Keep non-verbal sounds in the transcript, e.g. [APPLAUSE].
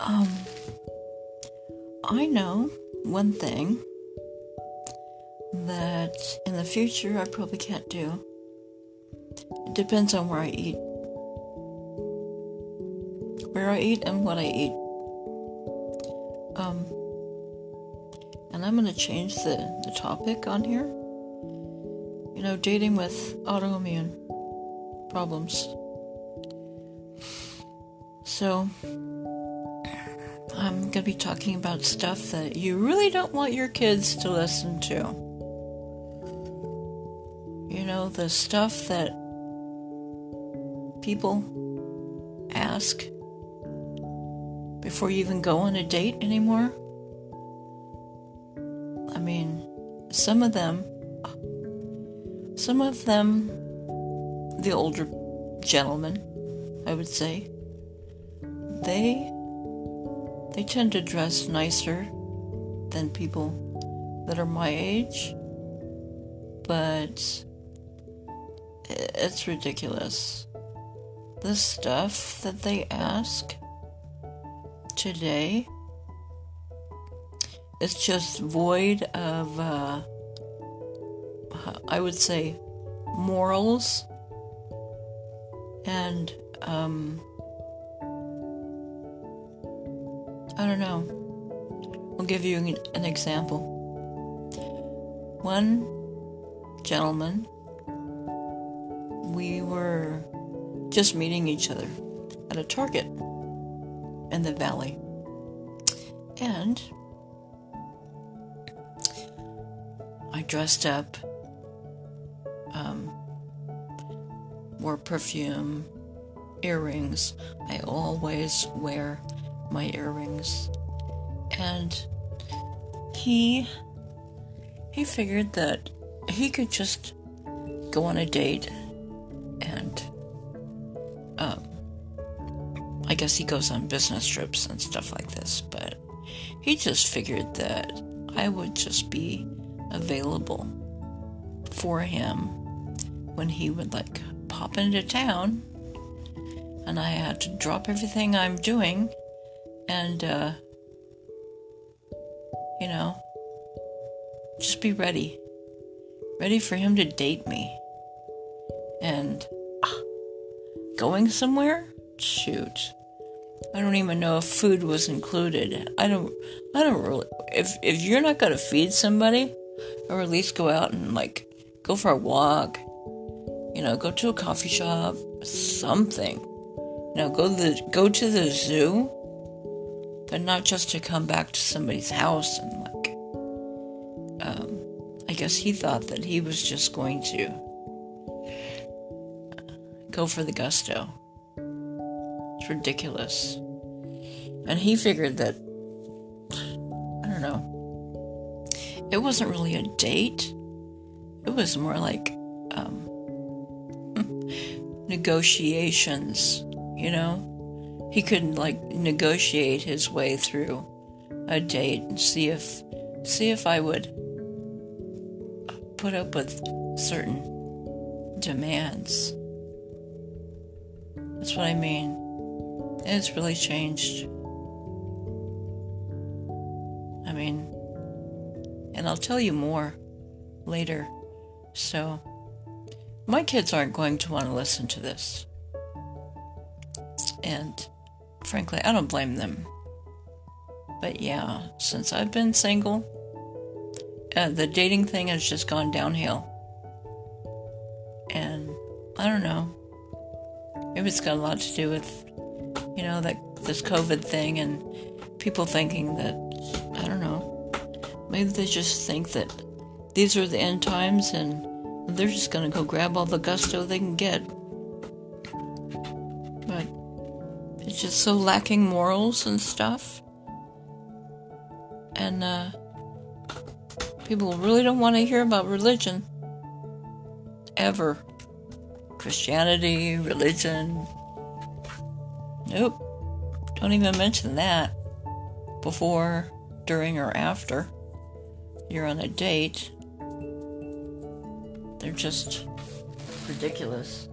Um, I know one thing that in the future I probably can't do. It depends on where I eat, where I eat, and what I eat. Um, and I'm going to change the, the topic on here. You know, dating with autoimmune problems. So, I'm going to be talking about stuff that you really don't want your kids to listen to. You know, the stuff that people ask before you even go on a date anymore. I mean, some of them, some of them, the older gentlemen, I would say, they they tend to dress nicer than people that are my age, but it's ridiculous. The stuff that they ask today is just void of, uh, I would say, morals and um, I don't know. I'll give you an example. One gentleman, we were just meeting each other at a Target in the valley. And I dressed up, um, wore perfume, earrings. I always wear my earrings. And he he figured that he could just go on a date and um, I guess he goes on business trips and stuff like this, but he just figured that I would just be available for him when he would like pop into town and I had to drop everything I'm doing and uh, you know, just be ready, ready for him to date me, and uh, going somewhere. Shoot, I don't even know if food was included. I don't. I don't really. If if you're not gonna feed somebody, or at least go out and like go for a walk, you know, go to a coffee shop, something. You know, go to the go to the zoo but not just to come back to somebody's house and like um, i guess he thought that he was just going to go for the gusto. It's ridiculous. And he figured that i don't know it wasn't really a date. It was more like um, [LAUGHS] negotiations you know he could like negotiate his way through a date and see if see if I would put up with certain demands. That's what I mean. It's really changed. I mean, and I'll tell you more later. So, my kids aren't going to want to listen to this. And frankly, I don't blame them. But yeah, since I've been single, uh, the dating thing has just gone downhill. And I don't know. Maybe it's got a lot to do with, you know, that this COVID thing and people thinking that, I don't know, maybe they just think that these are the end times and they're just going to go grab all the gusto they can get. It's just so lacking morals and stuff. And uh, people really don't want to hear about religion. Ever. Christianity, religion. Nope. Don't even mention that. Before, during, or after you're on a date. They're just ridiculous.